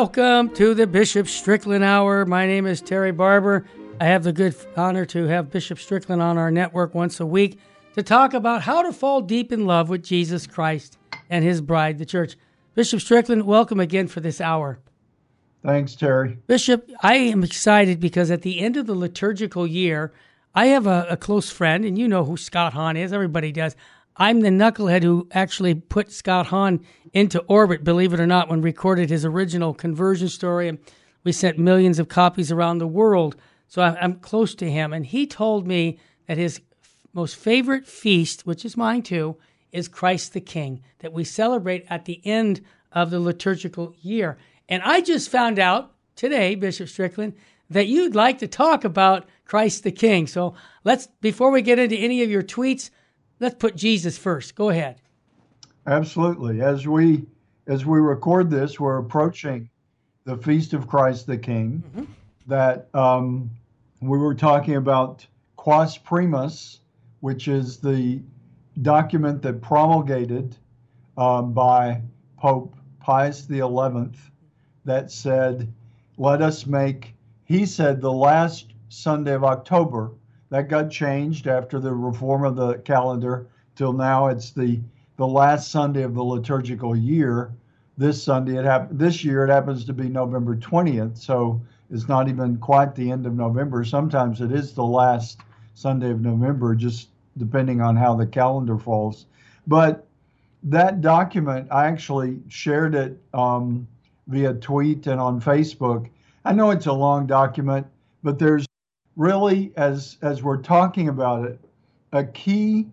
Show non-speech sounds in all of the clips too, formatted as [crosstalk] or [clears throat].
Welcome to the Bishop Strickland Hour. My name is Terry Barber. I have the good honor to have Bishop Strickland on our network once a week to talk about how to fall deep in love with Jesus Christ and his bride, the church. Bishop Strickland, welcome again for this hour. Thanks, Terry. Bishop, I am excited because at the end of the liturgical year, I have a, a close friend, and you know who Scott Hahn is. Everybody does. I'm the knucklehead who actually put Scott Hahn into orbit, believe it or not, when recorded his original conversion story. And we sent millions of copies around the world. So I'm close to him. And he told me that his most favorite feast, which is mine too, is Christ the King, that we celebrate at the end of the liturgical year. And I just found out today, Bishop Strickland, that you'd like to talk about Christ the King. So let's, before we get into any of your tweets, let's put Jesus first. Go ahead. Absolutely. As we as we record this, we're approaching the feast of Christ the King. Mm-hmm. That um, we were talking about Quas Primas, which is the document that promulgated um, by Pope Pius XI that said, "Let us make." He said the last Sunday of October that got changed after the reform of the calendar till now it's the the last Sunday of the liturgical year. This Sunday it happened this year it happens to be November 20th, so it's not even quite the end of November. Sometimes it is the last Sunday of November, just depending on how the calendar falls. But that document, I actually shared it um, via tweet and on Facebook. I know it's a long document, but there's really, as as we're talking about it, a key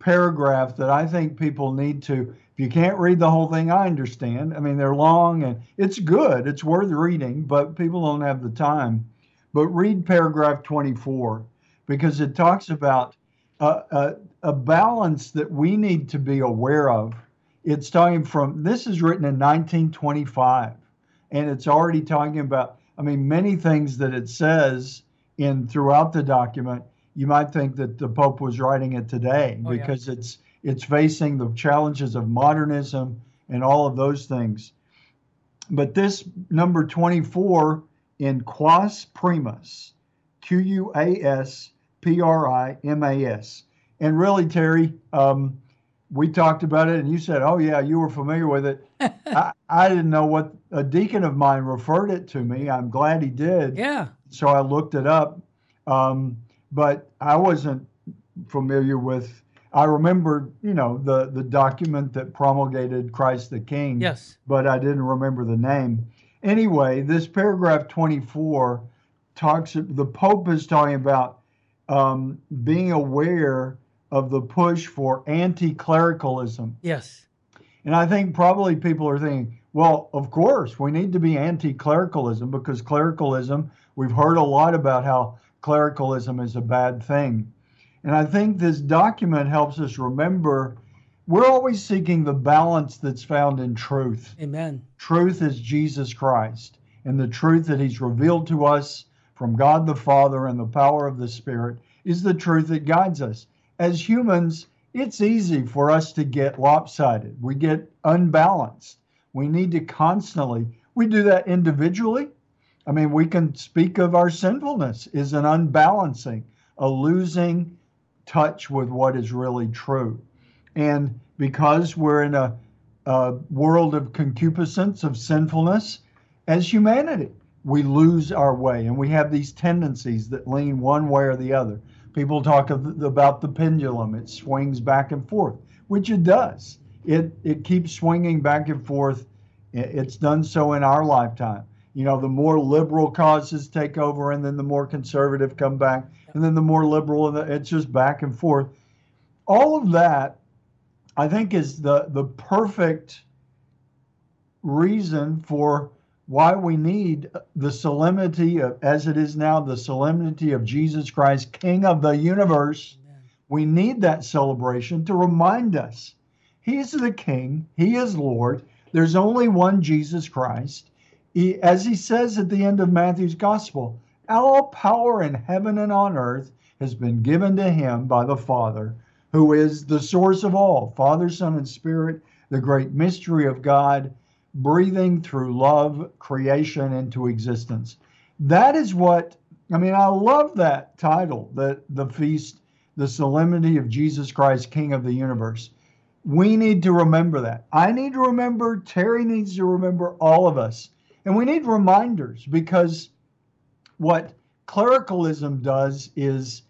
paragraph that I think people need to. If you can't read the whole thing, I understand. I mean, they're long and it's good. It's worth reading, but people don't have the time. But read paragraph 24 because it talks about a, a, a balance that we need to be aware of. It's talking from this is written in 1925, and it's already talking about. I mean, many things that it says in throughout the document, you might think that the Pope was writing it today oh, because yeah. it's it's facing the challenges of modernism and all of those things. But this number 24 in Quas Primas, Q U A S P R I M A S. And really, Terry, um, we talked about it and you said, oh, yeah, you were familiar with it. [laughs] I, I didn't know what a deacon of mine referred it to me. I'm glad he did. Yeah so I looked it up. Um, but I wasn't familiar with. I remember, you know, the the document that promulgated Christ the King. Yes. But I didn't remember the name. Anyway, this paragraph 24 talks. The Pope is talking about um, being aware of the push for anti-clericalism. Yes. And I think probably people are thinking, well, of course, we need to be anti-clericalism because clericalism We've heard a lot about how clericalism is a bad thing. And I think this document helps us remember we're always seeking the balance that's found in truth. Amen. Truth is Jesus Christ, and the truth that He's revealed to us from God the Father and the power of the Spirit is the truth that guides us. As humans, it's easy for us to get lopsided. We get unbalanced. We need to constantly, we do that individually, I mean, we can speak of our sinfulness is an unbalancing, a losing touch with what is really true. And because we're in a, a world of concupiscence, of sinfulness, as humanity, we lose our way and we have these tendencies that lean one way or the other. People talk about the pendulum, it swings back and forth, which it does. It, it keeps swinging back and forth. It's done so in our lifetime you know, the more liberal causes take over, and then the more conservative come back, and then the more liberal, and it's just back and forth. All of that, I think, is the the perfect reason for why we need the solemnity of, as it is now, the solemnity of Jesus Christ, King of the universe. Amen. We need that celebration to remind us He's the King, He is Lord. There's only one Jesus Christ. He, as he says at the end of Matthew's gospel, all power in heaven and on earth has been given to him by the Father, who is the source of all Father, Son, and Spirit, the great mystery of God. Breathing through love creation into existence. That is what I mean. I love that title, the the feast, the solemnity of Jesus Christ, King of the universe. We need to remember that. I need to remember. Terry needs to remember. All of us, and we need reminders because what clericalism does is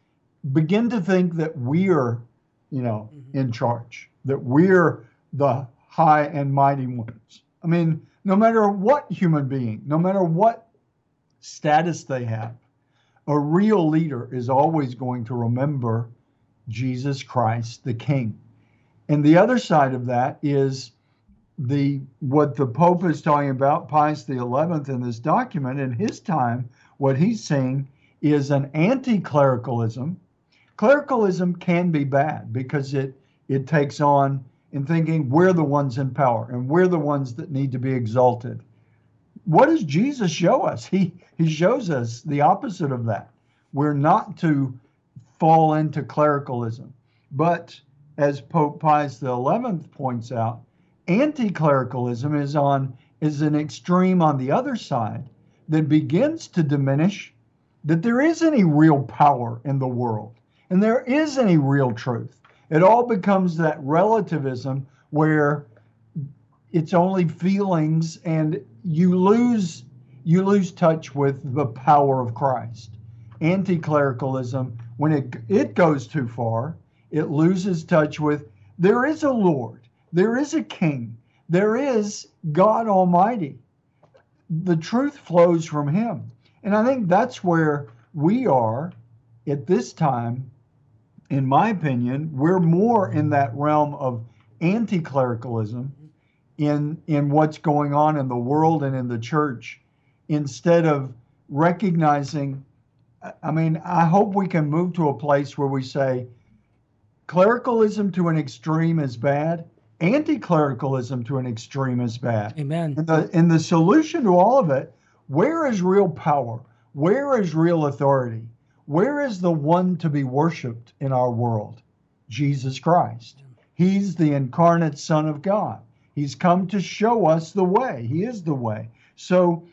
begin to think that we're, you know, mm-hmm. in charge, that we're the high and mighty ones. I mean, no matter what human being, no matter what status they have, a real leader is always going to remember Jesus Christ, the King. And the other side of that is the what the Pope is talking about, Pius XI, in this document. In his time, what he's saying is an anti-clericalism. Clericalism can be bad because it it takes on in thinking we're the ones in power and we're the ones that need to be exalted. What does Jesus show us? He he shows us the opposite of that. We're not to fall into clericalism. But as Pope Pius XI points out, anti-clericalism is on is an extreme on the other side that begins to diminish that there is any real power in the world and there is any real truth. It all becomes that relativism where it's only feelings and you lose you lose touch with the power of Christ. Anti-clericalism when it it goes too far, it loses touch with there is a Lord, there is a king, there is God Almighty. The truth flows from him. And I think that's where we are at this time in my opinion, we're more in that realm of anti-clericalism in in what's going on in the world and in the church instead of recognizing I mean, I hope we can move to a place where we say clericalism to an extreme is bad, anti-clericalism to an extreme is bad. Amen. And the and the solution to all of it, where is real power? Where is real authority? Where is the one to be worshiped in our world? Jesus Christ. He's the incarnate Son of God. He's come to show us the way. He is the way. So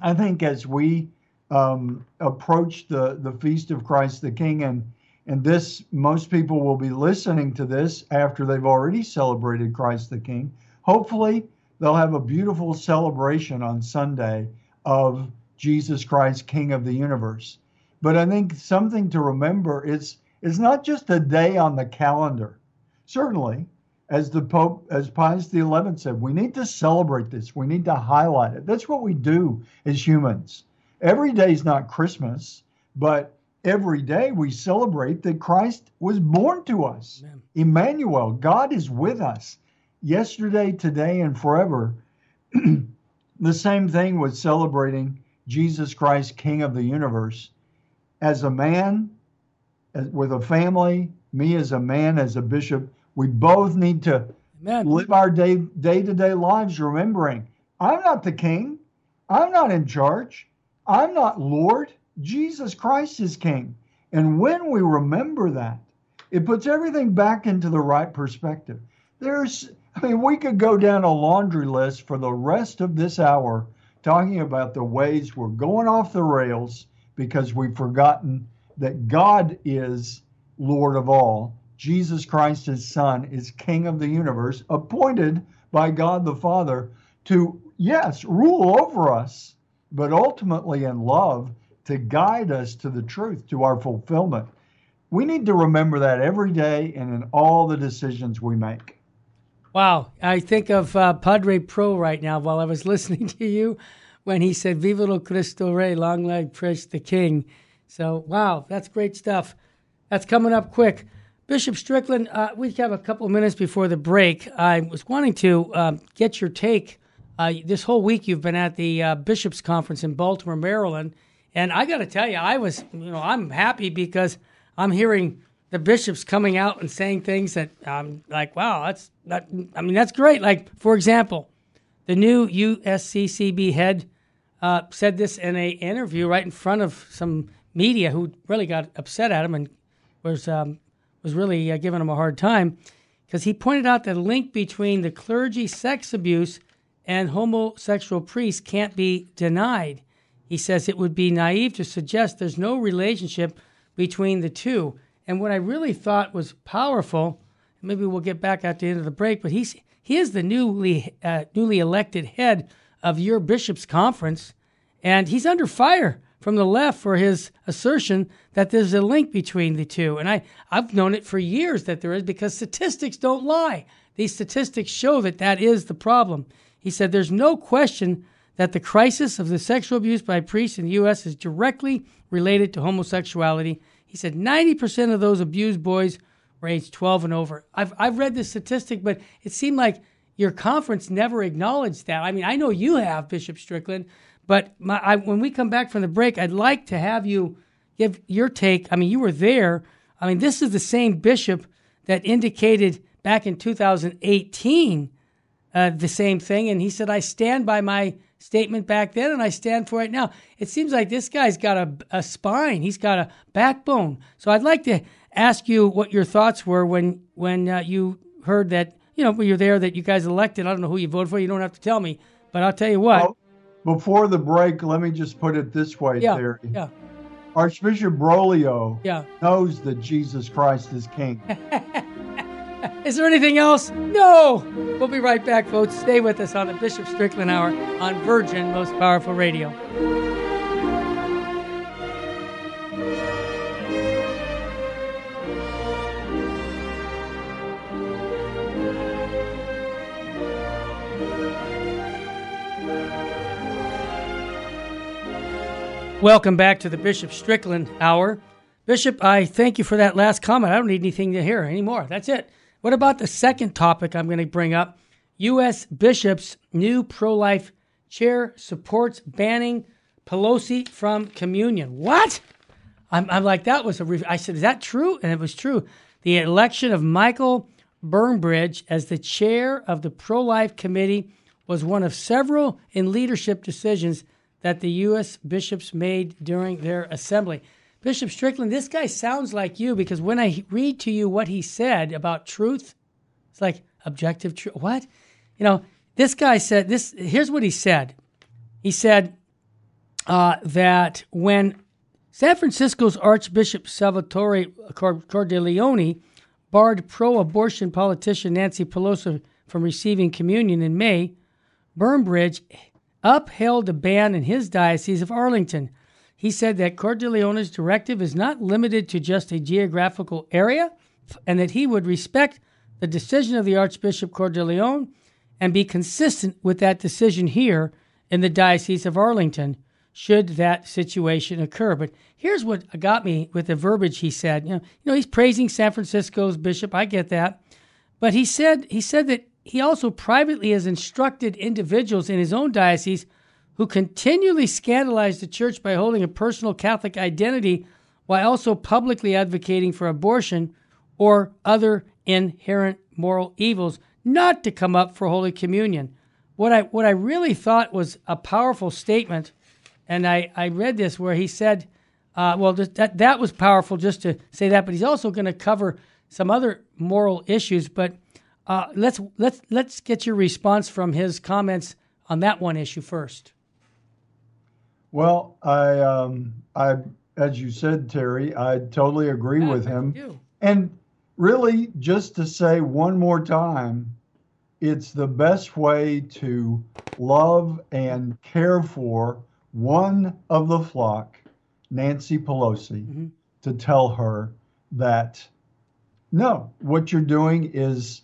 I think as we um, approach the, the feast of Christ the King, and and this most people will be listening to this after they've already celebrated Christ the King. Hopefully, they'll have a beautiful celebration on Sunday of Jesus Christ, King of the universe. But I think something to remember is it's not just a day on the calendar. Certainly, as the Pope, as Pius XI said, we need to celebrate this. We need to highlight it. That's what we do as humans. Every day is not Christmas, but every day we celebrate that Christ was born to us. Amen. Emmanuel, God is with us yesterday, today, and forever. [clears throat] the same thing with celebrating Jesus Christ, King of the universe as a man, as, with a family, me as a man, as a bishop, we both need to Amen. live our day day to day lives remembering I'm not the king, I'm not in charge, I'm not Lord. Jesus Christ is king. And when we remember that, it puts everything back into the right perspective. There's, I mean, we could go down a laundry list for the rest of this hour talking about the ways we're going off the rails because we've forgotten that God is Lord of all. Jesus Christ, his Son, is King of the universe, appointed by God the Father to, yes, rule over us, but ultimately in love to guide us to the truth, to our fulfillment. We need to remember that every day and in all the decisions we make. Wow. I think of uh, Padre Pro right now while I was [laughs] listening to you when he said, Viva lo Cristo Rey, long live Christ the King. So, wow, that's great stuff. That's coming up quick. Bishop Strickland, uh, we have a couple minutes before the break. I was wanting to um, get your take. Uh, this whole week you've been at the uh, Bishops Conference in Baltimore, Maryland. And I got to tell you, I was, you know, I'm happy because I'm hearing the bishops coming out and saying things that I'm like, wow, that's, that, I mean, that's great. Like, for example, the new USCCB head uh, said this in a interview right in front of some media who really got upset at him and was um, was really uh, giving him a hard time because he pointed out the link between the clergy sex abuse and homosexual priests can't be denied. He says it would be naive to suggest there's no relationship between the two. And what I really thought was powerful, maybe we'll get back at the end of the break, but he's he is the newly uh, newly elected head of your bishops' conference, and he's under fire from the left for his assertion that there's a link between the two. And I, I've known it for years that there is because statistics don't lie. These statistics show that that is the problem. He said there's no question that the crisis of the sexual abuse by priests in the U.S. is directly related to homosexuality. He said 90% of those abused boys were age 12 and over. I've, I've read this statistic, but it seemed like your conference never acknowledged that. I mean, I know you have, Bishop Strickland, but my, I, when we come back from the break, I'd like to have you give your take. I mean, you were there. I mean, this is the same bishop that indicated back in 2018 uh, the same thing. And he said, I stand by my statement back then and I stand for it now. It seems like this guy's got a, a spine, he's got a backbone. So I'd like to ask you what your thoughts were when, when uh, you heard that, you know, you're there that you guys elected. I don't know who you voted for. You don't have to tell me. But I'll tell you what. Well, before the break, let me just put it this way, yeah, Terry. Yeah. Archbishop Broglio yeah. knows that Jesus Christ is King. [laughs] is there anything else? No. We'll be right back, folks. Stay with us on the Bishop Strickland Hour on Virgin Most Powerful Radio. Welcome back to the Bishop Strickland Hour. Bishop, I thank you for that last comment. I don't need anything to hear anymore. That's it. What about the second topic I'm going to bring up? U.S. Bishop's new pro life chair supports banning Pelosi from communion. What? I'm, I'm like, that was a. Re- I said, is that true? And it was true. The election of Michael Burbidge as the chair of the pro life committee was one of several in leadership decisions that the U.S. bishops made during their assembly. Bishop Strickland, this guy sounds like you because when I read to you what he said about truth, it's like objective truth. What? You know, this guy said this. Here's what he said. He said uh, that when San Francisco's Archbishop Salvatore Cordileone barred pro-abortion politician Nancy Pelosi from receiving communion in May, Burbidge upheld a ban in his diocese of Arlington. He said that Cordileone's directive is not limited to just a geographical area and that he would respect the decision of the Archbishop Cordileone and be consistent with that decision here in the Diocese of Arlington should that situation occur. But here's what got me with the verbiage he said. You know, you know, he's praising San Francisco's bishop. I get that. But he said he said that he also privately has instructed individuals in his own diocese who continually scandalize the church by holding a personal Catholic identity while also publicly advocating for abortion or other inherent moral evils not to come up for Holy Communion. What I, what I really thought was a powerful statement, and I, I read this where he said, uh, well, that, that was powerful just to say that, but he's also going to cover some other moral issues. But uh, let's let's let's get your response from his comments on that one issue first. Well, I um, I as you said, Terry, I totally agree yeah, with him. And really, just to say one more time, it's the best way to love and care for one of the flock, Nancy Pelosi, mm-hmm. to tell her that no, what you're doing is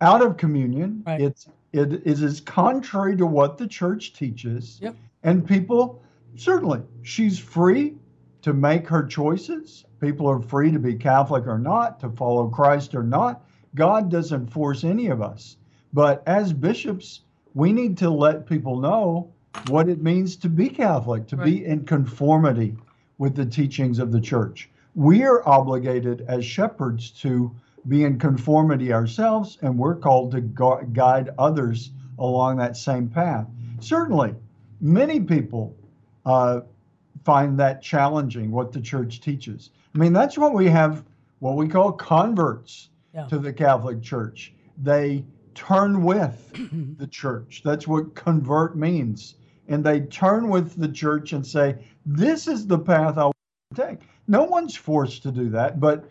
out of communion. Right. It's it is contrary to what the church teaches. Yep. And people certainly she's free to make her choices. People are free to be Catholic or not, to follow Christ or not. God doesn't force any of us. But as bishops, we need to let people know what it means to be Catholic, to right. be in conformity with the teachings of the church. We are obligated as shepherds to be in conformity ourselves, and we're called to gu- guide others along that same path. Certainly, many people uh, find that challenging, what the church teaches. I mean, that's what we have, what we call converts yeah. to the Catholic Church. They turn with [clears throat] the church. That's what convert means. And they turn with the church and say, This is the path I want to take. No one's forced to do that, but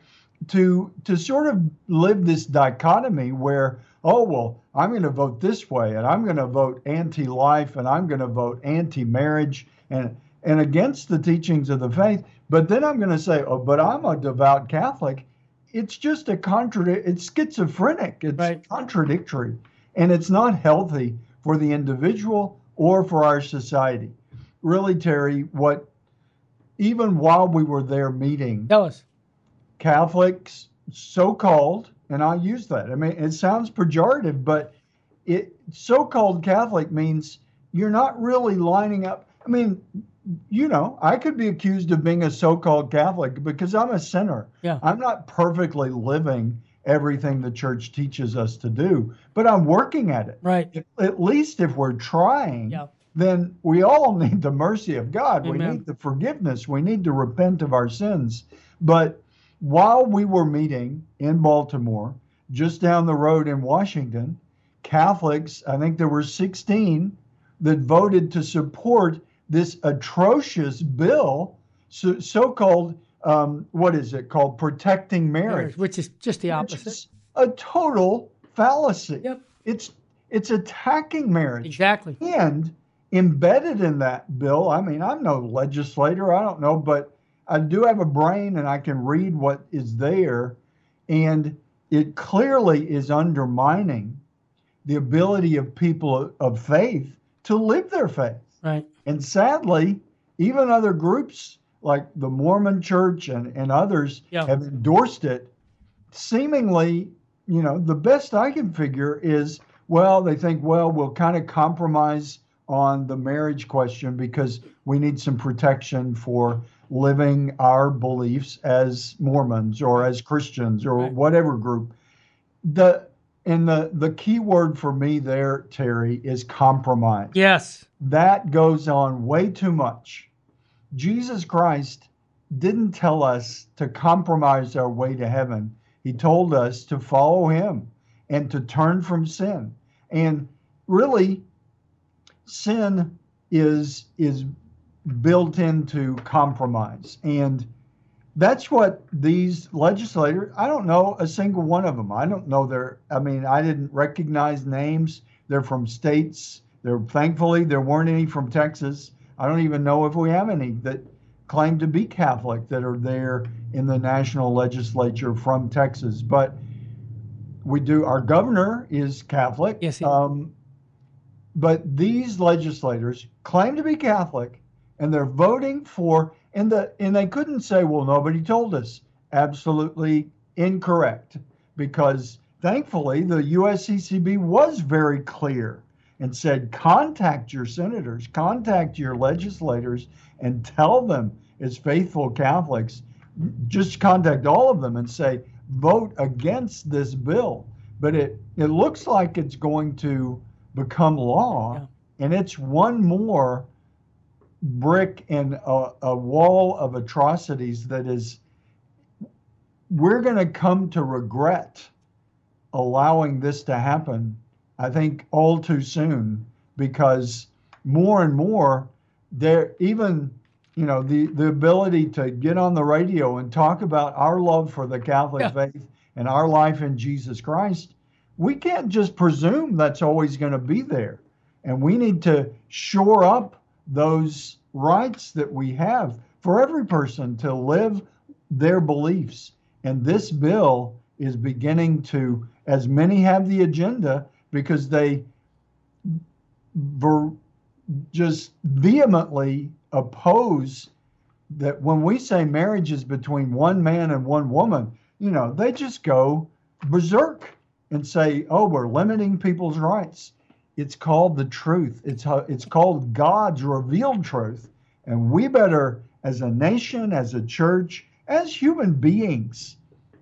to to sort of live this dichotomy where, oh well, I'm going to vote this way and I'm going to vote anti-life and I'm going to vote anti-marriage and and against the teachings of the faith, but then I'm going to say, oh, but I'm a devout Catholic. It's just a contradict it's schizophrenic. It's right. contradictory and it's not healthy for the individual or for our society. Really terry what even while we were there meeting tell us catholics so-called and i use that i mean it sounds pejorative but it so-called catholic means you're not really lining up i mean you know, I could be accused of being a so-called Catholic because I'm a sinner. Yeah. I'm not perfectly living everything the church teaches us to do, but I'm working at it. Right. At least if we're trying, yeah. then we all [laughs] need the mercy of God. Amen. We need the forgiveness. We need to repent of our sins. But while we were meeting in Baltimore, just down the road in Washington, Catholics, I think there were 16 that voted to support this atrocious bill, so, so-called um, what is it called, protecting marriage, which is just the opposite. a total fallacy. Yep. It's it's attacking marriage. Exactly. And embedded in that bill, I mean, I'm no legislator, I don't know, but I do have a brain and I can read what is there. And it clearly is undermining the ability of people of faith to live their faith. Right. And sadly, even other groups like the Mormon Church and, and others yeah. have endorsed it. Seemingly, you know, the best I can figure is well, they think, well, we'll kind of compromise on the marriage question because we need some protection for living our beliefs as Mormons or as Christians or right. whatever group. The and the the key word for me there, Terry, is compromise. Yes that goes on way too much. Jesus Christ didn't tell us to compromise our way to heaven. He told us to follow him and to turn from sin. And really sin is is built into compromise. And that's what these legislators, I don't know a single one of them. I don't know their I mean, I didn't recognize names. They're from states there, thankfully, there weren't any from Texas. I don't even know if we have any that claim to be Catholic that are there in the national legislature from Texas. But we do. Our governor is Catholic. Yes. Um, but these legislators claim to be Catholic, and they're voting for and the and they couldn't say, well, nobody told us. Absolutely incorrect, because thankfully the USCCB was very clear and said, contact your senators, contact your legislators, and tell them, as faithful Catholics, just contact all of them and say, vote against this bill. But it, it looks like it's going to become law, yeah. and it's one more brick in a, a wall of atrocities that is, we're going to come to regret allowing this to happen I think all too soon because more and more there even you know the the ability to get on the radio and talk about our love for the Catholic yeah. faith and our life in Jesus Christ we can't just presume that's always going to be there and we need to shore up those rights that we have for every person to live their beliefs and this bill is beginning to as many have the agenda because they ver- just vehemently oppose that when we say marriage is between one man and one woman, you know, they just go berserk and say, "Oh, we're limiting people's rights." It's called the truth. It's it's called God's revealed truth, and we better, as a nation, as a church, as human beings,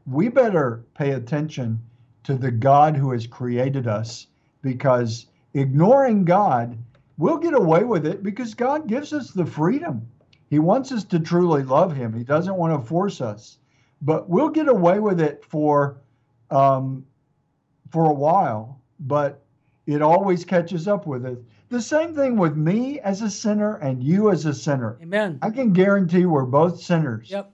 we better pay attention to the God who has created us because ignoring God, we'll get away with it because God gives us the freedom. He wants us to truly love Him. He doesn't want to force us, but we'll get away with it for um, for a while but it always catches up with it. The same thing with me as a sinner and you as a sinner. Amen. I can guarantee we're both sinners. Yep.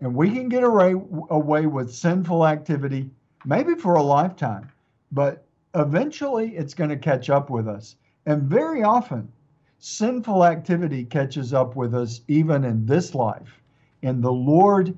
And we can get away, away with sinful activity, maybe for a lifetime, but eventually it's going to catch up with us. And very often, sinful activity catches up with us even in this life. And the Lord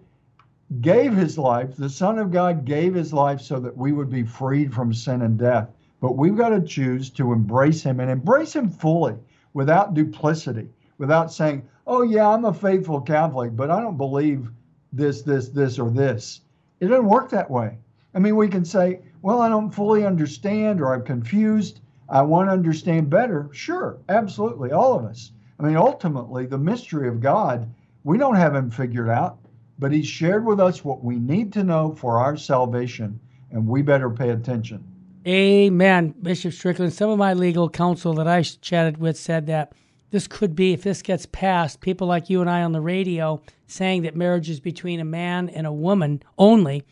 gave his life, the Son of God gave his life so that we would be freed from sin and death. But we've got to choose to embrace him and embrace him fully without duplicity, without saying, oh, yeah, I'm a faithful Catholic, but I don't believe this, this, this, or this. It doesn't work that way. I mean, we can say, well, I don't fully understand or I'm confused. I want to understand better. Sure, absolutely, all of us. I mean, ultimately, the mystery of God, we don't have him figured out, but he's shared with us what we need to know for our salvation, and we better pay attention. Amen, Bishop Strickland. Some of my legal counsel that I chatted with said that this could be, if this gets passed, people like you and I on the radio saying that marriage is between a man and a woman only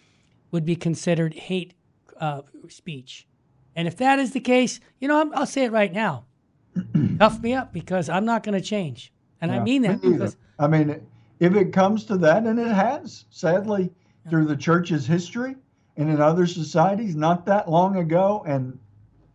would be considered hate uh, speech. And if that is the case, you know, i will say it right now. [clears throat] Cuff me up because I'm not going to change. And yeah, I mean that because. I mean, if it comes to that, and it has, sadly, yeah. through the church's history and in other societies not that long ago and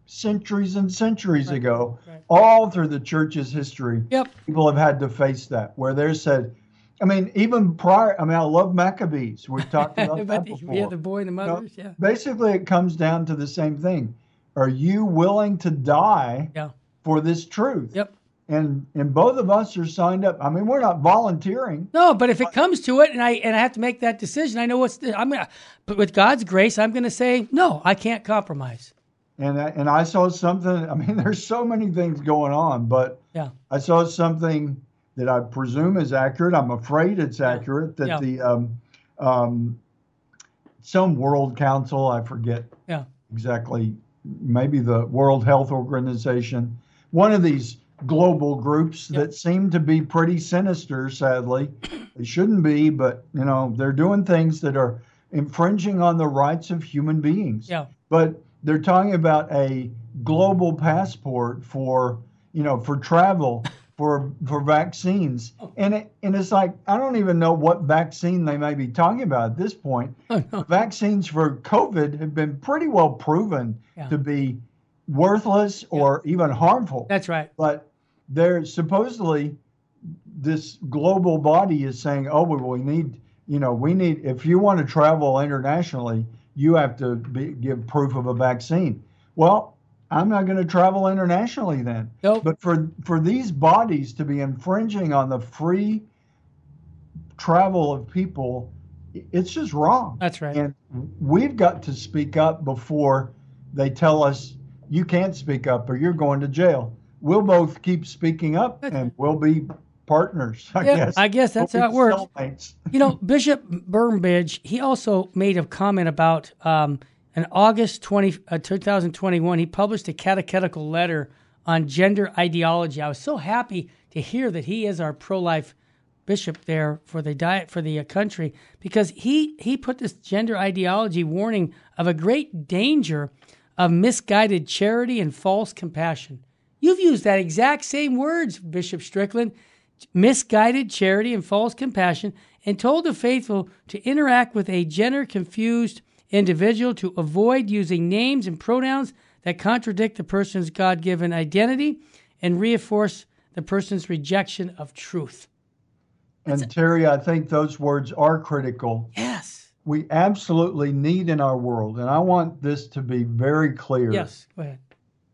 centuries and centuries right. ago, right. all through the church's history, yep. people have had to face that, where they said, I mean, even prior, I mean, I love Maccabees. We've talked [laughs] about that before. Yeah, the boy and the mothers, yeah. Basically, it comes down to the same thing. Are you willing to die yeah. for this truth? Yep. And and both of us are signed up. I mean, we're not volunteering. No, but if it comes to it, and I and I have to make that decision, I know what's. The, I'm gonna, but with God's grace, I'm going to say no. I can't compromise. And I, and I saw something. I mean, [laughs] there's so many things going on, but yeah, I saw something that I presume is accurate. I'm afraid it's accurate that yeah. the um, um, some World Council, I forget yeah. exactly, maybe the World Health Organization, one of these global groups that seem to be pretty sinister. Sadly, they shouldn't be, but you know they're doing things that are infringing on the rights of human beings. Yeah. But they're talking about a global passport for you know for travel [laughs] for for vaccines, oh. and it, and it's like I don't even know what vaccine they may be talking about at this point. [laughs] Oh, no. Vaccines for COVID have been pretty well proven yeah. to be worthless or yeah. even harmful. That's right. But they're supposedly this global body is saying, oh, well, we need you know we need if you want to travel internationally, you have to be, give proof of a vaccine. Well, I'm not going to travel internationally then. Nope. But for for these bodies to be infringing on the free travel of people, it's just wrong. That's right. And we've got to speak up before they tell us you can't speak up or you're going to jail. We'll both keep speaking up and we'll be partners. I yeah, guess. I guess that's we'll how it works. you know, Bishop Burbidge, he also made a comment about um, in August 20, uh, 2021, he published a catechetical letter on gender ideology. I was so happy to hear that he is our pro-life bishop there for the diet for the uh, country because he he put this gender ideology warning of a great danger of misguided charity and false compassion. You've used that exact same words, Bishop Strickland, misguided charity and false compassion, and told the faithful to interact with a gender confused individual to avoid using names and pronouns that contradict the person's God given identity and reinforce the person's rejection of truth. and Terry, I think those words are critical. Yes. We absolutely need in our world, and I want this to be very clear. Yes, go ahead.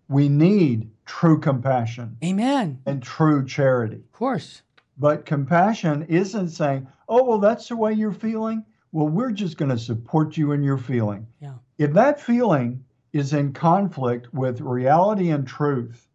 We need true compassion. Amen. And true charity. Of course. But compassion isn't saying, oh, well, that's the way you're feeling well, we're just going to support you in your feeling. Yeah. If that feeling is in conflict with reality and truth,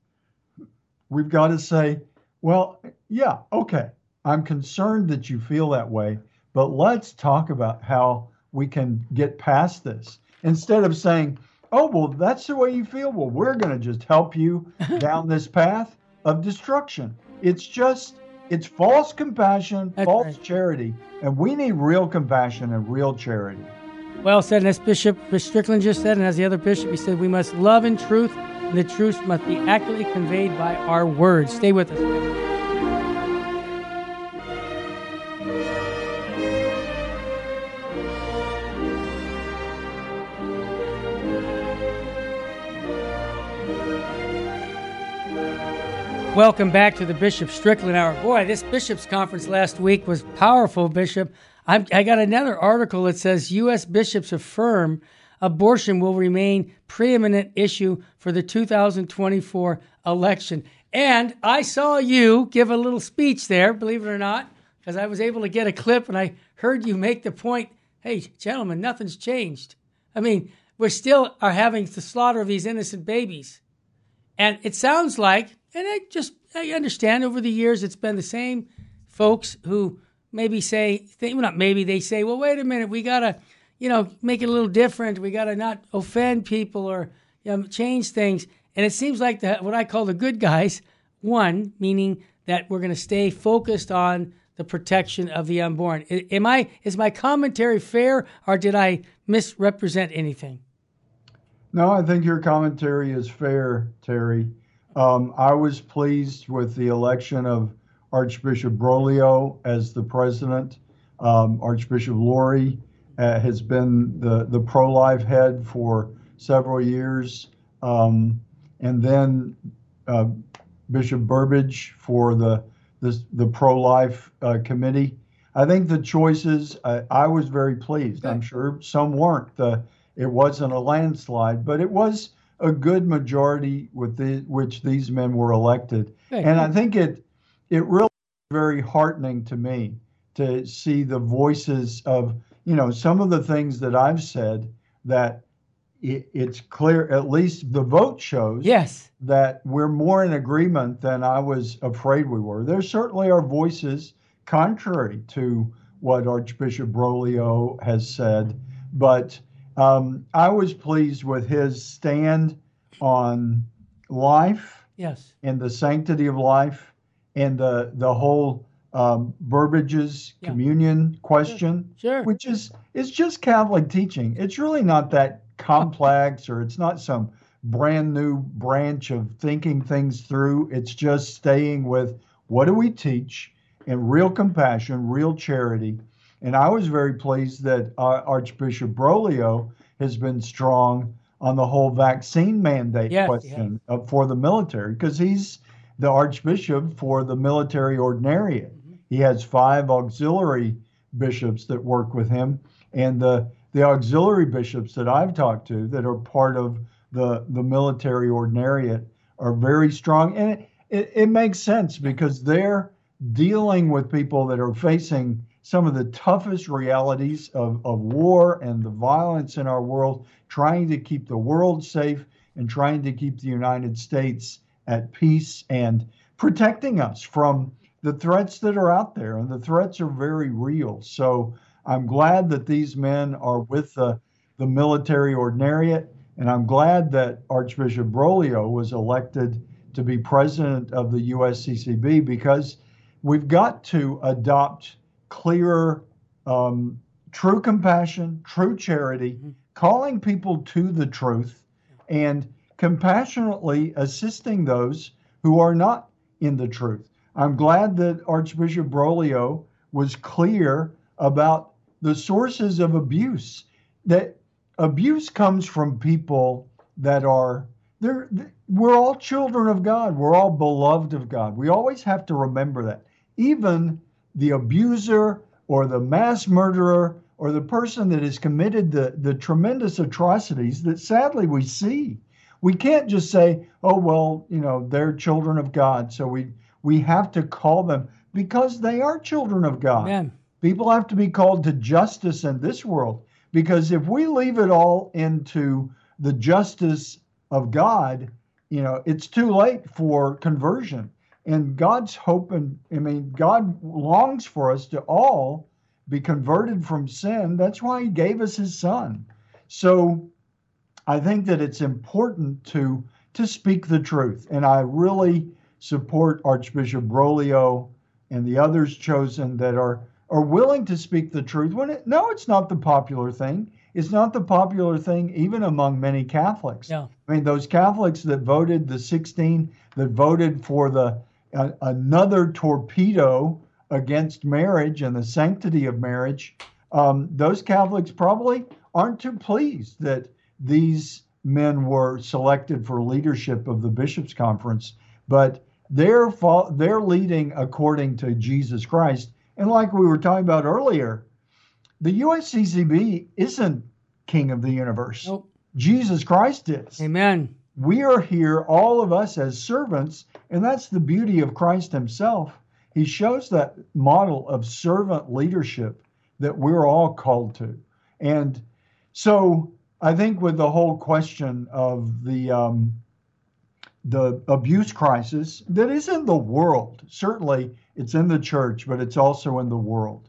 we've got to say, well, yeah, okay, I'm concerned that you feel that way, but let's talk about how we can get past this. Instead of saying, oh, well, that's the way you feel, well, we're going to just help you [laughs] down this path of destruction. It's just it's false compassion, That's false right. charity, and we need real compassion and real charity. Well said. And as Bishop Strickland just said, and as the other bishop, he said, we must love in truth, and the truth must be accurately conveyed by our words. Stay with us. Welcome back to the Bishop Strickland Hour. Boy, this Bishop's Conference last week was powerful, Bishop. I've, I got another article that says U.S. bishops affirm abortion will remain preeminent issue for the 2024 election. And I saw you give a little speech there, believe it or not, because I was able to get a clip and I heard you make the point hey, gentlemen, nothing's changed. I mean, we still are having the slaughter of these innocent babies. And it sounds like and I just I understand over the years it's been the same folks who maybe say think, well, not maybe they say, well, wait a minute, we gotta you know make it a little different. We gotta not offend people or you know, change things. And it seems like the, what I call the good guys one, meaning that we're to stay focused on the protection of the unborn. Am I is my commentary fair, or did I misrepresent anything? No, I think your commentary is fair, Terry. Um, I was pleased with the election of Archbishop Broglio as the president. Um, Archbishop Lori uh, has been the, the pro life head for several years. Um, and then uh, Bishop Burbidge for the, the, the pro life uh, committee. I think the choices, I, I was very pleased. I'm sure some weren't. The, it wasn't a landslide, but it was a good majority with the, which these men were elected. and I think it it really very heartening to me to see the voices of you know some of the things that I've said that it, it's clear at least the vote shows yes that we're more in agreement than I was afraid we were. There certainly are voices contrary to what Archbishop Broglio has said, but um, I was pleased with his stand on life, yes, and the sanctity of life, and the the whole um, Burbidge's yeah. communion question, sure. which is it's just Catholic teaching. It's really not that complex, or it's not some brand new branch of thinking things through. It's just staying with what do we teach and real compassion, real charity and I was very pleased that uh, Archbishop Broglio has been strong on the whole vaccine mandate yes, question yeah. for the military because he's the archbishop for the military ordinariate. Mm-hmm. He has five auxiliary bishops that work with him, and the the auxiliary bishops that I've talked to that are part of the the military ordinariate are very strong, and it, it, it makes sense because they're dealing with people that are facing some of the toughest realities of, of war and the violence in our world, trying to keep the world safe and trying to keep the United States at peace and protecting us from the threats that are out there. And the threats are very real. So I'm glad that these men are with the, the military ordinariate. And I'm glad that Archbishop Broglio was elected to be president of the USCCB because we've got to adopt clearer, um, true compassion, true charity, mm-hmm. calling people to the truth, and compassionately assisting those who are not in the truth. I'm glad that Archbishop Broglio was clear about the sources of abuse. That abuse comes from people that are they're, we're all children of God. We're all beloved of God. We always have to remember that. Even the abuser or the mass murderer or the person that has committed the, the tremendous atrocities that sadly we see. We can't just say, oh, well, you know, they're children of God. So we, we have to call them because they are children of God. Amen. People have to be called to justice in this world because if we leave it all into the justice of God, you know, it's too late for conversion. And God's hope and I mean, God longs for us to all be converted from sin. That's why He gave us His Son. So I think that it's important to to speak the truth. And I really support Archbishop Broglio and the others chosen that are are willing to speak the truth when it, no, it's not the popular thing. It's not the popular thing even among many Catholics. Yeah. I mean, those Catholics that voted the 16 that voted for the uh, another torpedo against marriage and the sanctity of marriage, um, those Catholics probably aren't too pleased that these men were selected for leadership of the bishops' conference. But they're they're leading according to Jesus Christ, and like we were talking about earlier, the USCCB isn't king of the universe. Nope. Jesus Christ is. Amen. We are here, all of us, as servants, and that's the beauty of Christ Himself. He shows that model of servant leadership that we're all called to. And so I think with the whole question of the um, the abuse crisis that is in the world, certainly it's in the church, but it's also in the world.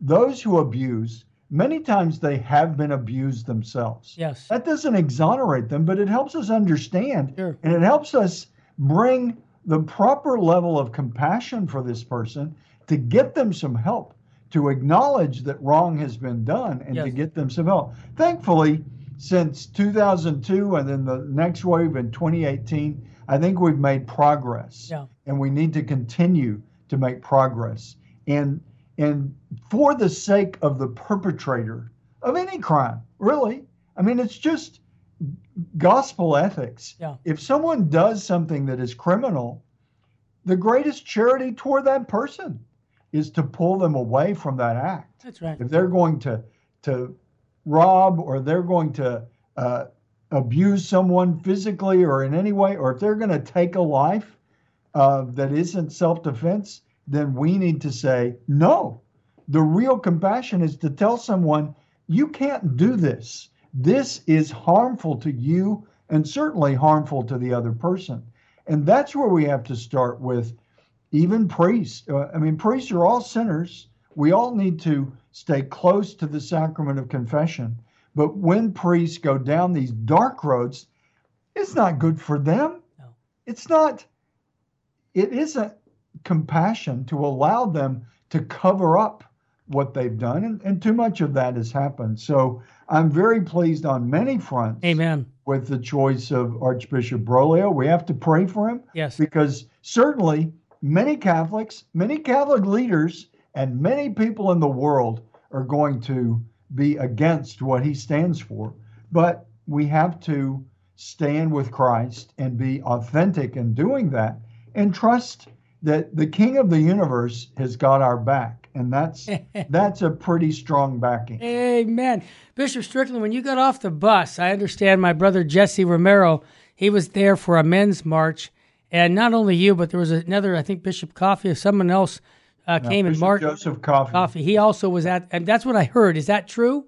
Those who abuse, many times they have been abused themselves. Yes. That doesn't exonerate them, but it helps us understand Sure. and it helps us bring the proper level of compassion for this person to get them some help, to acknowledge that wrong has been done and to get them some help. Thankfully, since 2002 and then the next wave in 2018, I think we've made progress. Yeah. And we need to continue to make progress. And and for the sake of the perpetrator of any crime, really. I mean, it's just gospel ethics. Yeah. If someone does something that is criminal, the greatest charity toward that person is to pull them away from that act. That's right. If they're going to to rob or they're going to uh, abuse someone physically or in any way, or if they're going to take a life uh, that isn't self-defense, then we need to say no. The real compassion is to tell someone you can't do this. This is harmful to you and certainly harmful to the other person. And that's where we have to start with even priests. Uh, I mean, priests are all sinners. We all need to stay close to the sacrament of confession. But when priests go down these dark roads, it's not good for them. No. It's not, it isn't compassion to allow them to cover up what they've done. And, and too much of that has happened. So I'm very pleased on many fronts Amen. with the choice of Archbishop Broglio. We have to pray for him Yes. because certainly many Catholics, many Catholic leaders, and many people in the world are going to be against what he stands for. But we have to stand with Christ and be authentic in doing that and trust that the King of the universe has got our back. And that's [laughs] that's a pretty strong backing. Amen. Bishop Strickland, when you got off the bus, I understand my brother Jesse Romero, he was there for a men's march. And not only you, but there was another, I think Bishop Coffey or someone else uh, came and Bishop marched. Joseph Coffey. Coffee. He also was at, and that's what I heard. Is that true?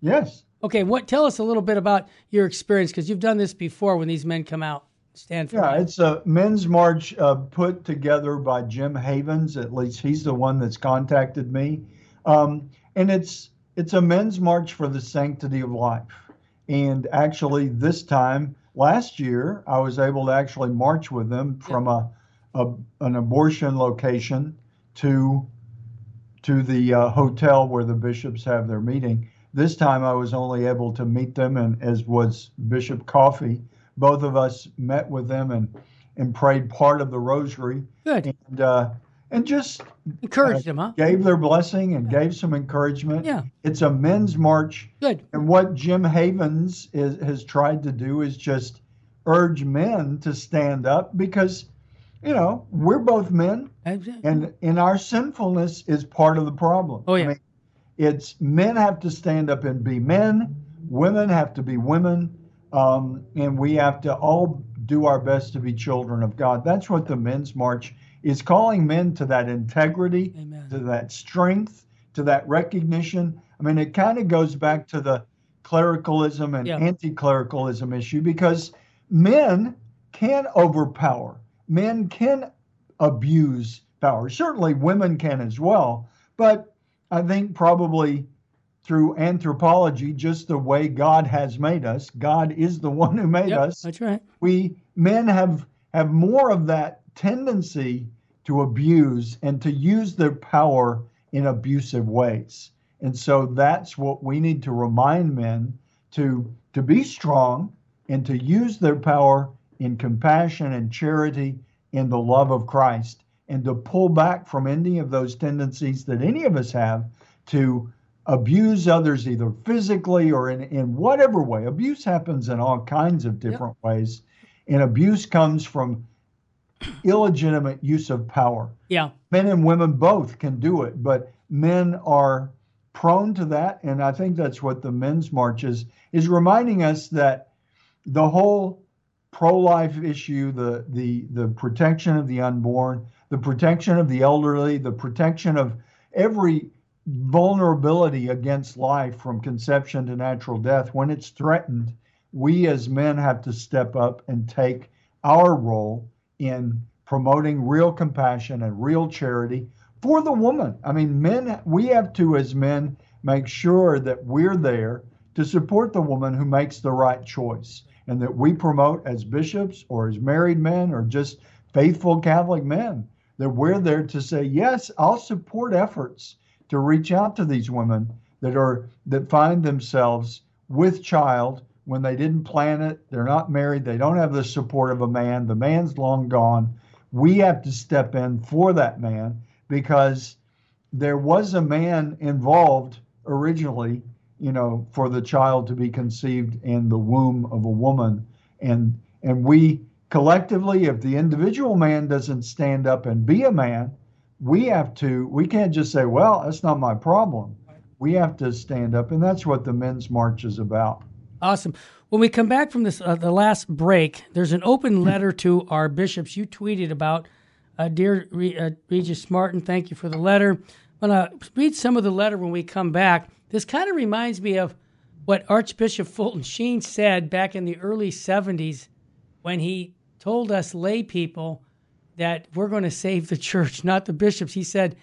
Yes. Okay, what? Tell us a little bit about your experience because you've done this before when these men come out. Stand for Yeah, men. it's a men's march uh, put together by Jim Havens. At least he's the one that's contacted me, um, and it's it's a men's march for the sanctity of life. And actually, this time last year, I was able to actually march with them from a, a an abortion location to to the uh, hotel where the bishops have their meeting. This time, I was only able to meet them, and as was Bishop Coffey both of us met with them and and prayed part of the rosary Good. and uh, and just Encourage them, huh? gave their blessing and gave some encouragement. Yeah. It's a men's march, Good. and what Jim Havens is, has tried to do is just urge men to stand up because, you know, we're both men, and and our sinfulness is part of the problem. Oh, yeah. I mean, it's men have to stand up and be men, women have to be women, um, and we have to all do our best to be children of God. That's what the men's march is calling men to that integrity, Amen. to that strength, to that recognition. I mean, it kind of goes back to the clericalism and Yeah. anti-clericalism issue because men can overpower, men can abuse power. Certainly, women can as well, but I think probably through anthropology, just the way God has made us, God is the one who made Yep, us. That's right. We men have have more of that tendency to abuse and to use their power in abusive ways. And so that's what we need to remind men to to be strong and to use their power in compassion and charity in the love of Christ and to pull back from any of those tendencies that any of us have to abuse others either physically or in, in whatever way. Abuse happens in all kinds of different yep. ways. And abuse comes from illegitimate use of power. Yeah. Men and women both can do it, but men are prone to that. And I think that's what the men's march is, is reminding us that the whole pro-life issue, the the the protection of the unborn, the protection of the elderly, the protection of every vulnerability against life from conception to natural death, when it's threatened, we as men have to step up and take our role in promoting real compassion and real charity for the woman. I mean, men, we have to, as men, make sure that we're there to support the woman who makes the right choice and that we promote as bishops or as married men or just faithful Catholic men that we're there to say, yes, I'll support efforts to reach out to these women that are that find themselves with child when they didn't plan it, they're not married, they don't have the support of a man, the man's long gone. We have to step in for that man because there was a man involved originally you know, for the child to be conceived in the womb of a woman. And and we collectively, if the individual man doesn't stand up and be a man, we have to. We can't just say, "Well, that's not my problem." We have to stand up, and that's what the men's march is about. Awesome. When we come back from this, uh, the last break, there's an open letter to our bishops. You tweeted about, uh, dear Re- uh, Regis Martin. Thank you for the letter. I'm gonna read some of the letter when we come back. This kind of reminds me of what Archbishop Fulton Sheen said back in the early 70s when he told us lay people that we're going to save the church, [laughs] not the bishops. He said,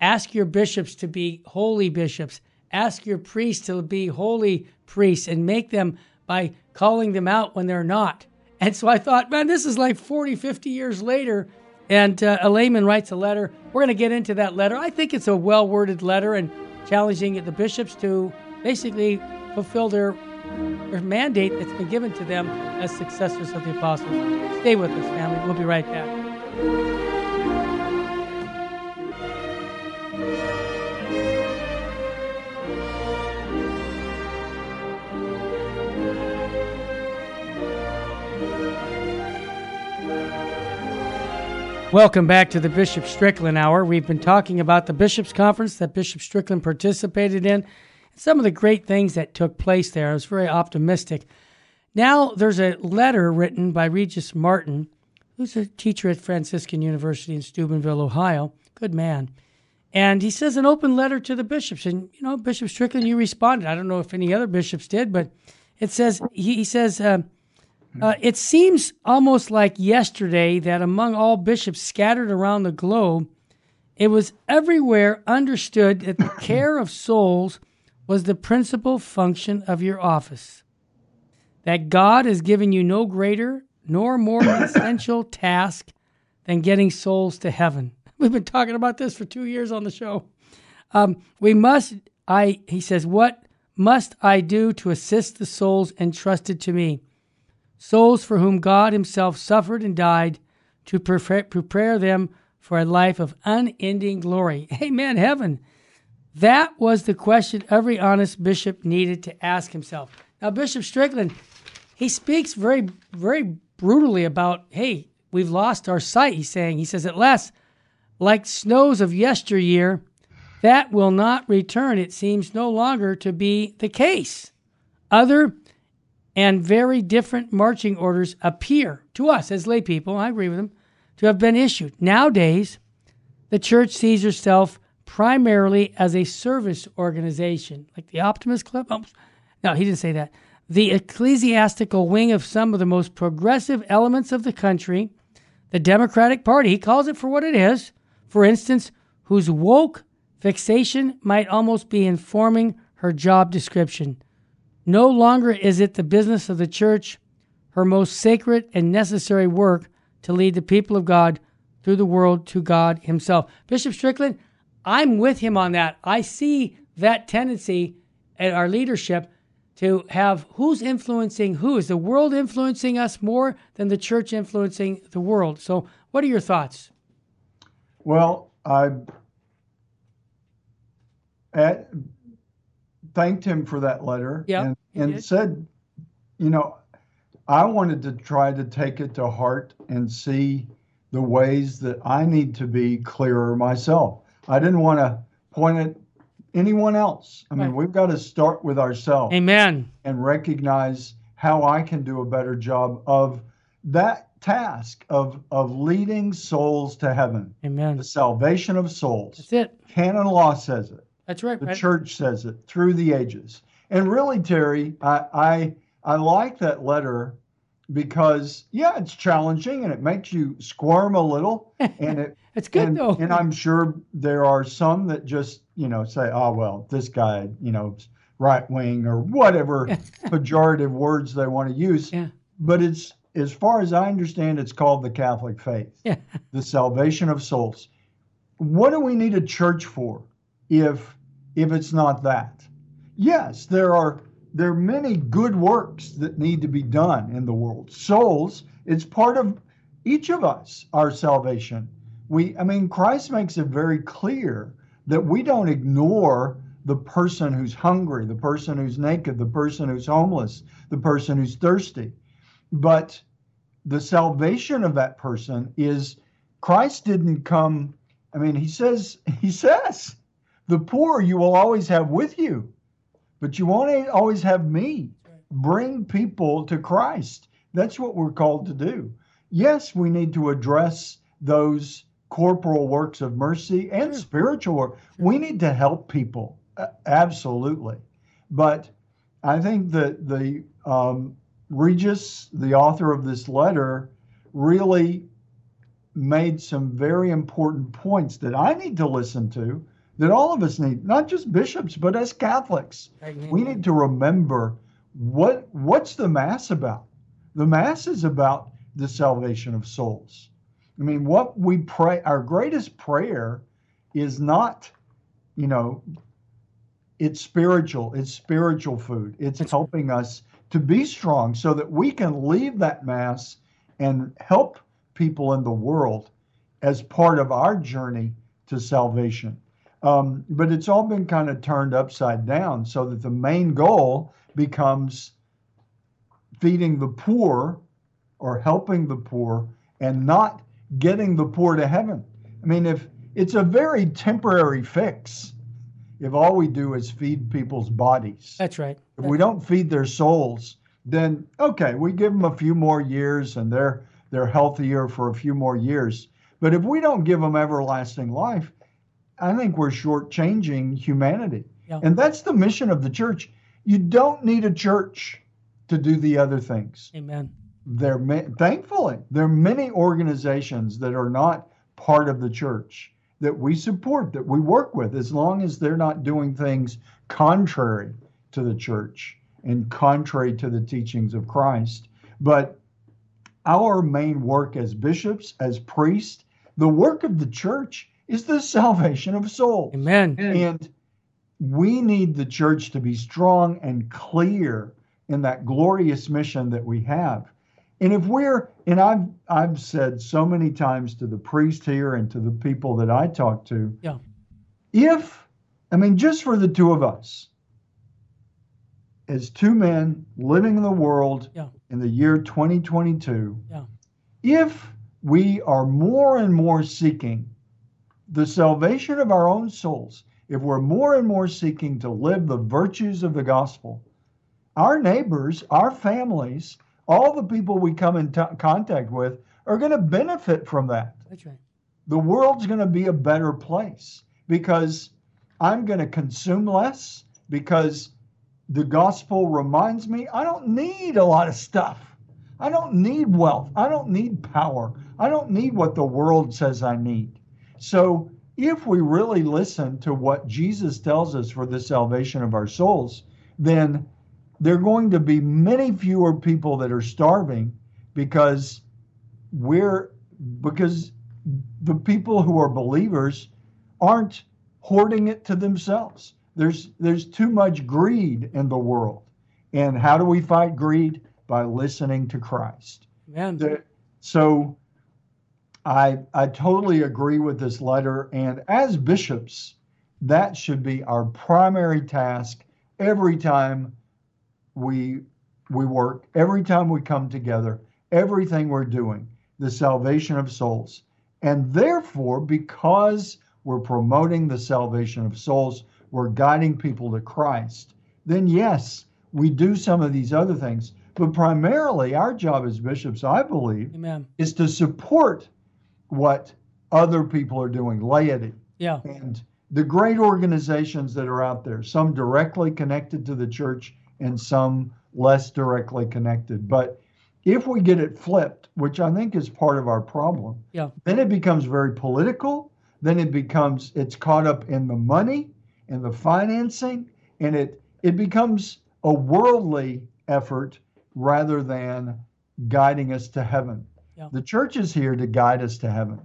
Ask your bishops to be holy bishops, ask your priests to be holy priests, and make them by calling them out when they're not. [laughs] And so I thought, man, this is like 40, 50 years later. And uh, a layman writes a letter. We're going to get into that letter. I think it's a well worded letter. And challenging the bishops to basically fulfill their, their mandate that's been given to them as successors of the apostles. Stay with us, family. We'll be right back. Welcome back to the Bishop Strickland Hour. We've been talking about the Bishops' Conference that Bishop Strickland participated in, and some of the great things that took place there. I was very optimistic. Now there's a letter written by Regis Martin, who's a teacher at Franciscan University in Steubenville, Ohio. Good man. And he says an open letter to the bishops. And, you know, Bishop Strickland, you responded. I don't know if any other bishops did, but it says, he, he says, uh, uh, it seems almost like yesterday that among all bishops scattered around the globe, it was everywhere understood that the care of souls was the principal function of your office. That God has given you no greater nor more [coughs] essential task than getting souls to heaven. [laughs] We've been talking about this for two years on the show. Um, we must, I, he says, what must I do to assist the souls entrusted to me? souls for whom God Himself suffered and died to prepare them for a life of unending glory. [laughs] Amen, heaven. That was the question every honest bishop needed to ask himself. Now, Bishop Strickland, he speaks very, very brutally about, hey, we've lost our sight, he's saying. He says, at last, like snows of yesteryear, that will not return. It seems no longer to be the case. Other and very different marching orders appear to us as lay people, I agree with them, to have been issued. Nowadays, the church sees herself primarily as a service organization, like the Optimist Club. Oh, no, he didn't say that. The ecclesiastical wing of some of the most progressive elements of the country, the Democratic Party, he calls it for what it is, for instance, whose woke fixation might almost be informing her job description. No longer is it the business of the church, her most sacred and necessary work, to lead the people of God through the world to God Himself. Bishop Strickland, I'm with him on that. I see that tendency at our leadership to have who's influencing who. Is the world influencing us more than the church influencing the world? So, what are your thoughts? Well, I at, thanked him for that letter Yep, and, and said, you know, I wanted to try to take it to heart and see the ways that I need to be clearer myself. I didn't want to point at anyone else. I mean, Right. we've got to start with ourselves Amen. and recognize how I can do a better job of that task of of leading souls to heaven, Amen. the salvation of souls. That's it. Canon law says it. That's right. The right? church says it through the ages. And really, Terry, I, I I like that letter because yeah, it's challenging and it makes you squirm a little. [laughs] And it It's good and, though. and I'm sure there are some that just you know say, oh well, this guy, you know, right wing or whatever [laughs] pejorative words they want to use. Yeah. But it's as far as I understand, it's called the Catholic faith, Yeah. [laughs] the salvation of souls. What do we need a church for if if it's not that? Yes, there are there are many good works that need to be done in the world. Souls, it's part of each of us, our salvation. We I mean Christ makes it very clear that we don't ignore the person who's hungry, the person who's naked, the person who's homeless, the person who's thirsty. But the salvation of that person is Christ didn't come I mean he says [laughs] he says the poor you will always have with you but you won't always have me. Bring people to Christ. That's what we're called to do. Yes we need to address those corporal works of mercy and Sure. spiritual work we need to help people absolutely but I think that the um, Regis, the author of this letter, really made some very important points that I need to listen to, that all of us need, not just bishops, but as Catholics. We need to remember what what's the mass about? The mass is about the salvation of souls. I mean, what we pray, our greatest prayer is not, you know, it's spiritual. It's spiritual food. It's helping us to be strong so that we can leave that mass and help people in the world as part of our journey to salvation. Um, but it's all been kind of turned upside down so that the main goal becomes feeding the poor or helping the poor and not getting the poor to heaven. I mean, if it's a very temporary fix, if all we do is feed people's bodies, That's right. if we don't feed their souls, then okay, we give them a few more years and they're they're healthier for a few more years. But if we don't give them everlasting life, I think we're shortchanging humanity. Yeah. And that's the mission of the church. You don't need a church to do the other things. Amen. There, ma- thankfully, there are many organizations that are not part of the church that we support, that we work with, as long as they're not doing things contrary to the church and contrary to the teachings of Christ. But our main work as bishops, as priests, the work of the church is the salvation of souls. Amen. And we need the church to be strong and clear in that glorious mission that we have. And if we're, and I've I've said so many times to the priest here and to the people that I talk to, Yeah. if I mean just for the two of us, as two men living in the world Yeah. in the year 2022, Yeah. if we are more and more seeking the salvation of our own souls, if we're more and more seeking to live the virtues of the gospel, our neighbors, our families, all the people we come in t- contact with are going to benefit from that. That's right. The world's going to be a better place because I'm going to consume less because the gospel reminds me I don't need a lot of stuff. I don't need wealth. I don't need power. I don't need what the world says I need. So, if we really listen to what Jesus tells us for the salvation of our souls, then there are going to be many fewer people that are starving because we're because the people who are believers aren't hoarding it to themselves. There's there's too much greed in the world. And how do we fight greed? By listening to Christ. Amen. So I I totally agree with this letter and as bishops that should be our primary task every time we we work, every time we come together, everything we're doing, the salvation of souls. And therefore, because we're promoting the salvation of souls, we're guiding people to Christ, then yes, we do some of these other things. But primarily, our job as bishops, I believe, Amen. is to support what other people are doing, laity. Yeah. And the great organizations that are out there, some directly connected to the church and some less directly connected. But if we get it flipped, which I think is part of our problem, Yeah. then it becomes very political. Then it becomes it's caught up in the money and the financing, and it it becomes a worldly effort rather than guiding us to heaven. Yeah. The church is here to guide us to heaven.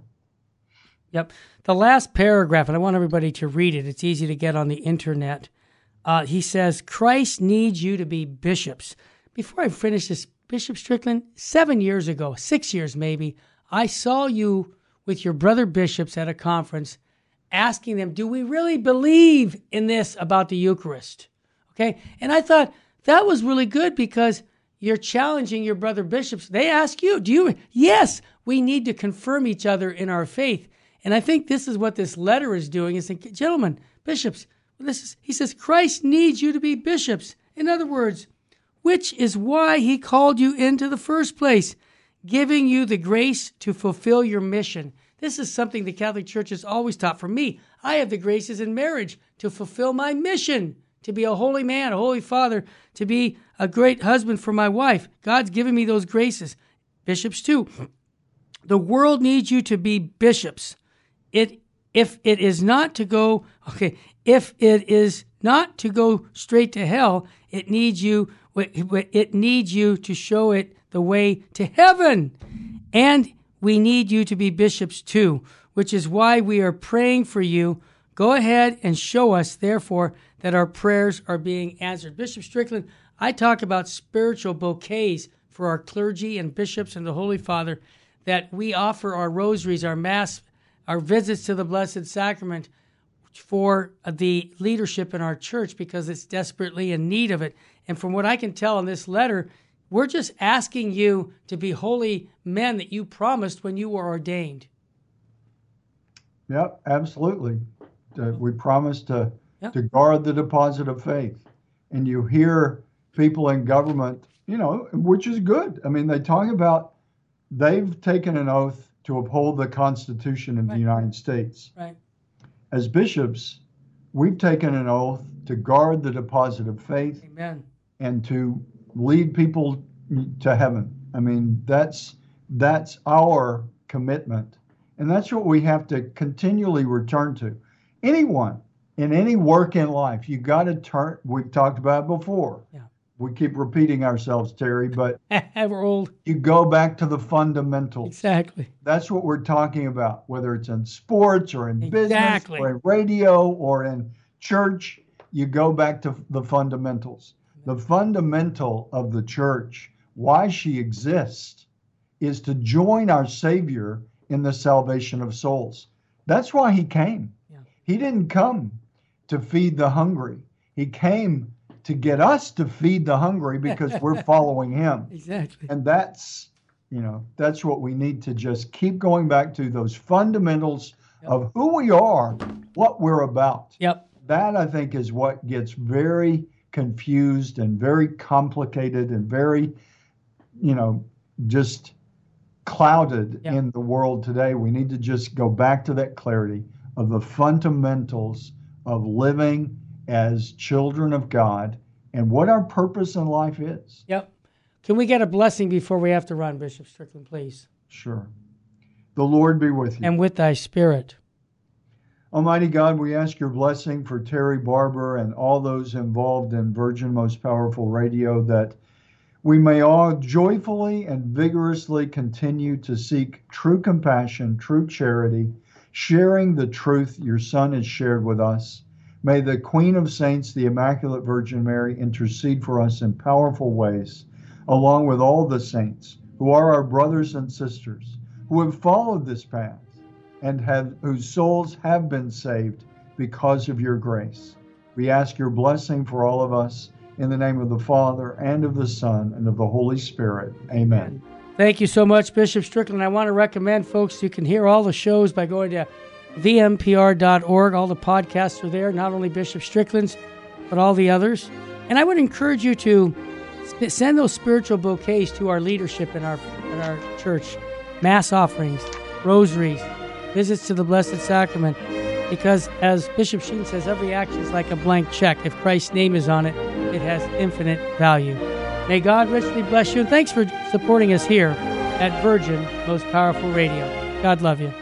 Yep. The last paragraph, and I want everybody to read it. It's easy to get on the internet. Uh, he says, Christ needs you to be bishops. Before I finish this, Bishop Strickland, seven years ago, six years maybe, I saw you with your brother bishops at a conference asking them, Do we really believe in this about the Eucharist? Okay. And I thought that was really good because you're challenging your brother bishops. They ask you, Do you? Yes, we need to confirm each other in our faith. And I think this is what this letter is doing is saying, gentlemen, bishops, is, he says, Christ needs you to be bishops. In other words, which is why he called you into the first place, giving you the grace to fulfill your mission. This is something the Catholic Church has always taught. For me, I have the graces in marriage to fulfill my mission, to be a holy man, a holy father, to be a great husband for my wife. God's given me those graces. Bishops, too. The world needs you to be bishops. It if it is not to go okay, if it is not to go straight to hell, it needs you it needs you to show it the way to heaven. And we need you to be bishops too, which is why we are praying for you. Go ahead and show us, therefore, that our prayers are being answered. Bishop Strickland, I talk about spiritual bouquets for our clergy and bishops and the Holy Father, that we offer our rosaries, our mass our visits to the Blessed Sacrament for the leadership in our church because it's desperately in need of it. And from what I can tell in this letter, we're just asking you to be holy men that you promised when you were ordained. Yep, absolutely. Uh, we promise to Yep. to guard the deposit of faith, and you hear people in government, you know, which is good. I mean, they talk about they've taken an oath to uphold the Constitution of Right. the United States. Right. As bishops, we've taken an oath to guard the deposit of faith Amen. and to lead people to heaven. I mean, that's that's our commitment. And that's what we have to continually return to. Anyone in any work in life, you got to turn we've talked about it before. Yeah. We keep repeating ourselves, Terry, but [laughs] we're old. you go back to the fundamentals. Exactly. That's what we're talking about, whether it's in sports or in Exactly. business or in radio or in church. You go back to the fundamentals. The fundamental of the church, why she exists, is to join our Savior in the salvation of souls. That's why he came. Yeah. He didn't come to feed the hungry, he came to get us to feed the hungry [laughs] because we're following him Exactly. and that's you know that's what we need to just keep going back to those fundamentals Yep. of who we are what we're about Yep. that i think is what gets very confused and very complicated and very you know just clouded Yep. in the world today we need to just go back to that clarity of the fundamentals of living as children of god and what our purpose in life is Yep. Can we get a blessing before we have to run, Bishop Strickland, please? Sure. The Lord be with you. And with thy spirit. Almighty God, we ask your blessing for Terry Barber and all those involved in Virgin Most Powerful Radio that we may all joyfully and vigorously continue to seek true compassion, true charity, sharing the truth your Son has shared with us. May the Queen of Saints, the Immaculate Virgin Mary, intercede for us in powerful ways, along with all the saints who are our brothers and sisters who have followed this path and have whose souls have been saved because of your grace. We ask your blessing for all of us in the name of the Father and of the Son and of the Holy Spirit. Amen. Thank you so much, Bishop Strickland. I want to recommend folks you can hear all the shows by going to vmpr.org. All the podcasts are there, not only Bishop Strickland's, but all the others. And I would encourage you to send those spiritual bouquets to our leadership in our in our church, mass offerings, rosaries, visits to the Blessed Sacrament. Because as Bishop Sheen says, every action is like a blank check. If Christ's name is on it, it has infinite value. May God richly bless you, and thanks for supporting us here at Virgin Most Powerful Radio. God love you.